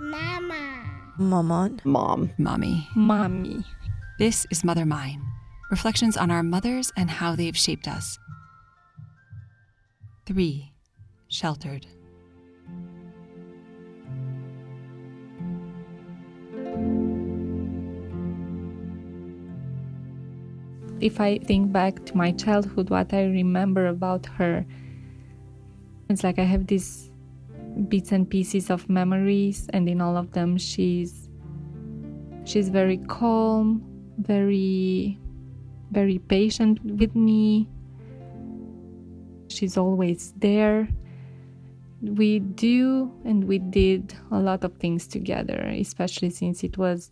Mama. Maman. Mom. Mommy. Mommy. This is Mother Mine reflections on our mothers and how they've shaped us. 3. Sheltered. If I think back to my childhood, what I remember about her, it's like I have these bits and pieces of memories, and in all of them, she's she's very calm, very very patient with me. She's always there. We do and we did a lot of things together, especially since it was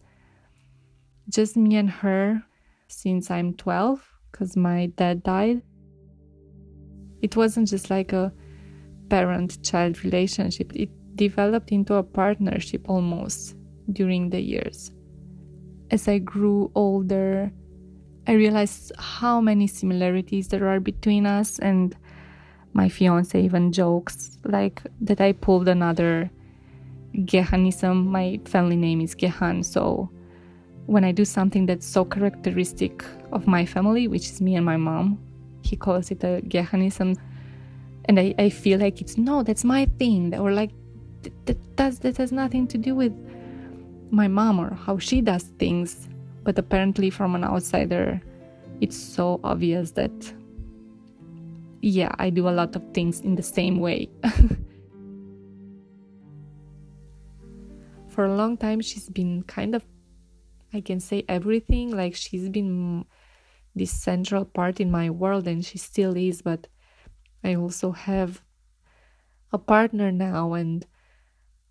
just me and her since I'm 12 because my dad died. It wasn't just like a parent child relationship, it developed into a partnership almost during the years. As I grew older, I realized how many similarities there are between us, and my fiance even jokes like that I pulled another Gehanism. My family name is Gehan, so when I do something that's so characteristic of my family, which is me and my mom, he calls it a Gehanism. And I, I feel like it's no, that's my thing. Or like that, does, that has nothing to do with my mom or how she does things. But apparently, from an outsider, it's so obvious that, yeah, I do a lot of things in the same way. For a long time, she's been kind of I can say everything. Like she's been this central part in my world and she still is, but I also have a partner now and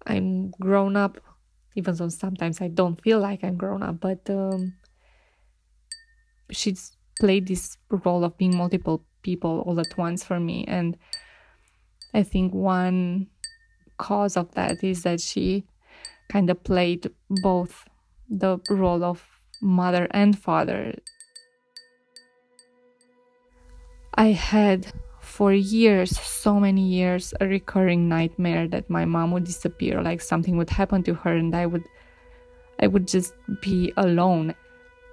I'm grown up, even though sometimes I don't feel like I'm grown up, but um, she's played this role of being multiple people all at once for me. And I think one cause of that is that she kind of played both the role of mother and father. I had for years, so many years, a recurring nightmare that my mom would disappear, like something would happen to her and I would I would just be alone.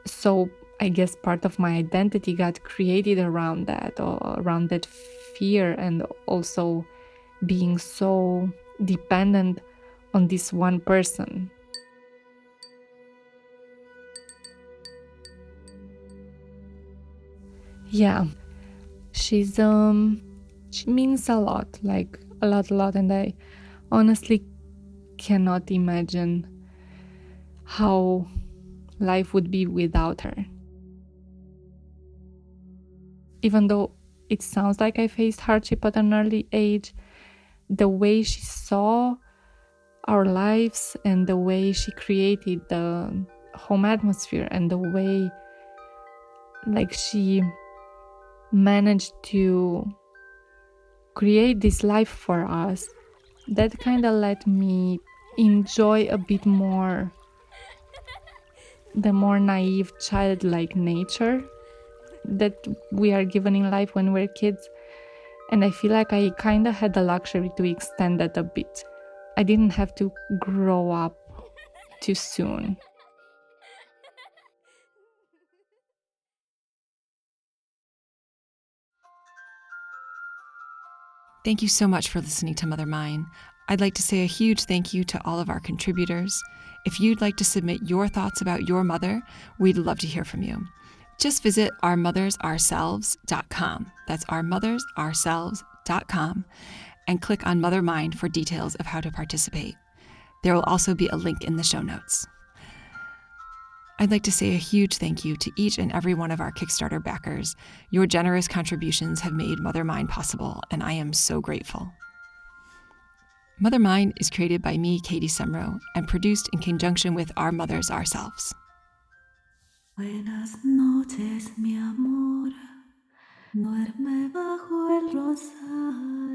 So I guess part of my identity got created around that or around that fear and also being so dependent on this one person. yeah she's um she means a lot like a lot a lot. And i honestly cannot imagine how life would be without her. Even though it sounds like i faced hardship at an early age the way she saw our lives and the way she created the home atmosphere and the way like she managed to create this life for us, that kind of let me enjoy a bit more the more naive childlike nature that we are given in life when we're kids. And I feel like I kind of had the luxury to extend that a bit. I didn't have to grow up too soon. Thank you so much for listening to Mother Mine. I'd like to say a huge thank you to all of our contributors. If you'd like to submit your thoughts about your mother, we'd love to hear from you. Just visit ourmothersourselves.com. That's ourmothersourselves.com and click on Mother Mine for details of how to participate. There will also be a link in the show notes. I'd like to say a huge thank you to each and every one of our Kickstarter backers. Your generous contributions have made Mother Mine possible, and I am so grateful. Mother Mine is created by me, Katie Semro, and produced in conjunction with Our Mothers Ourselves. Buenas noches, mi amor. Duerme bajo el rosal.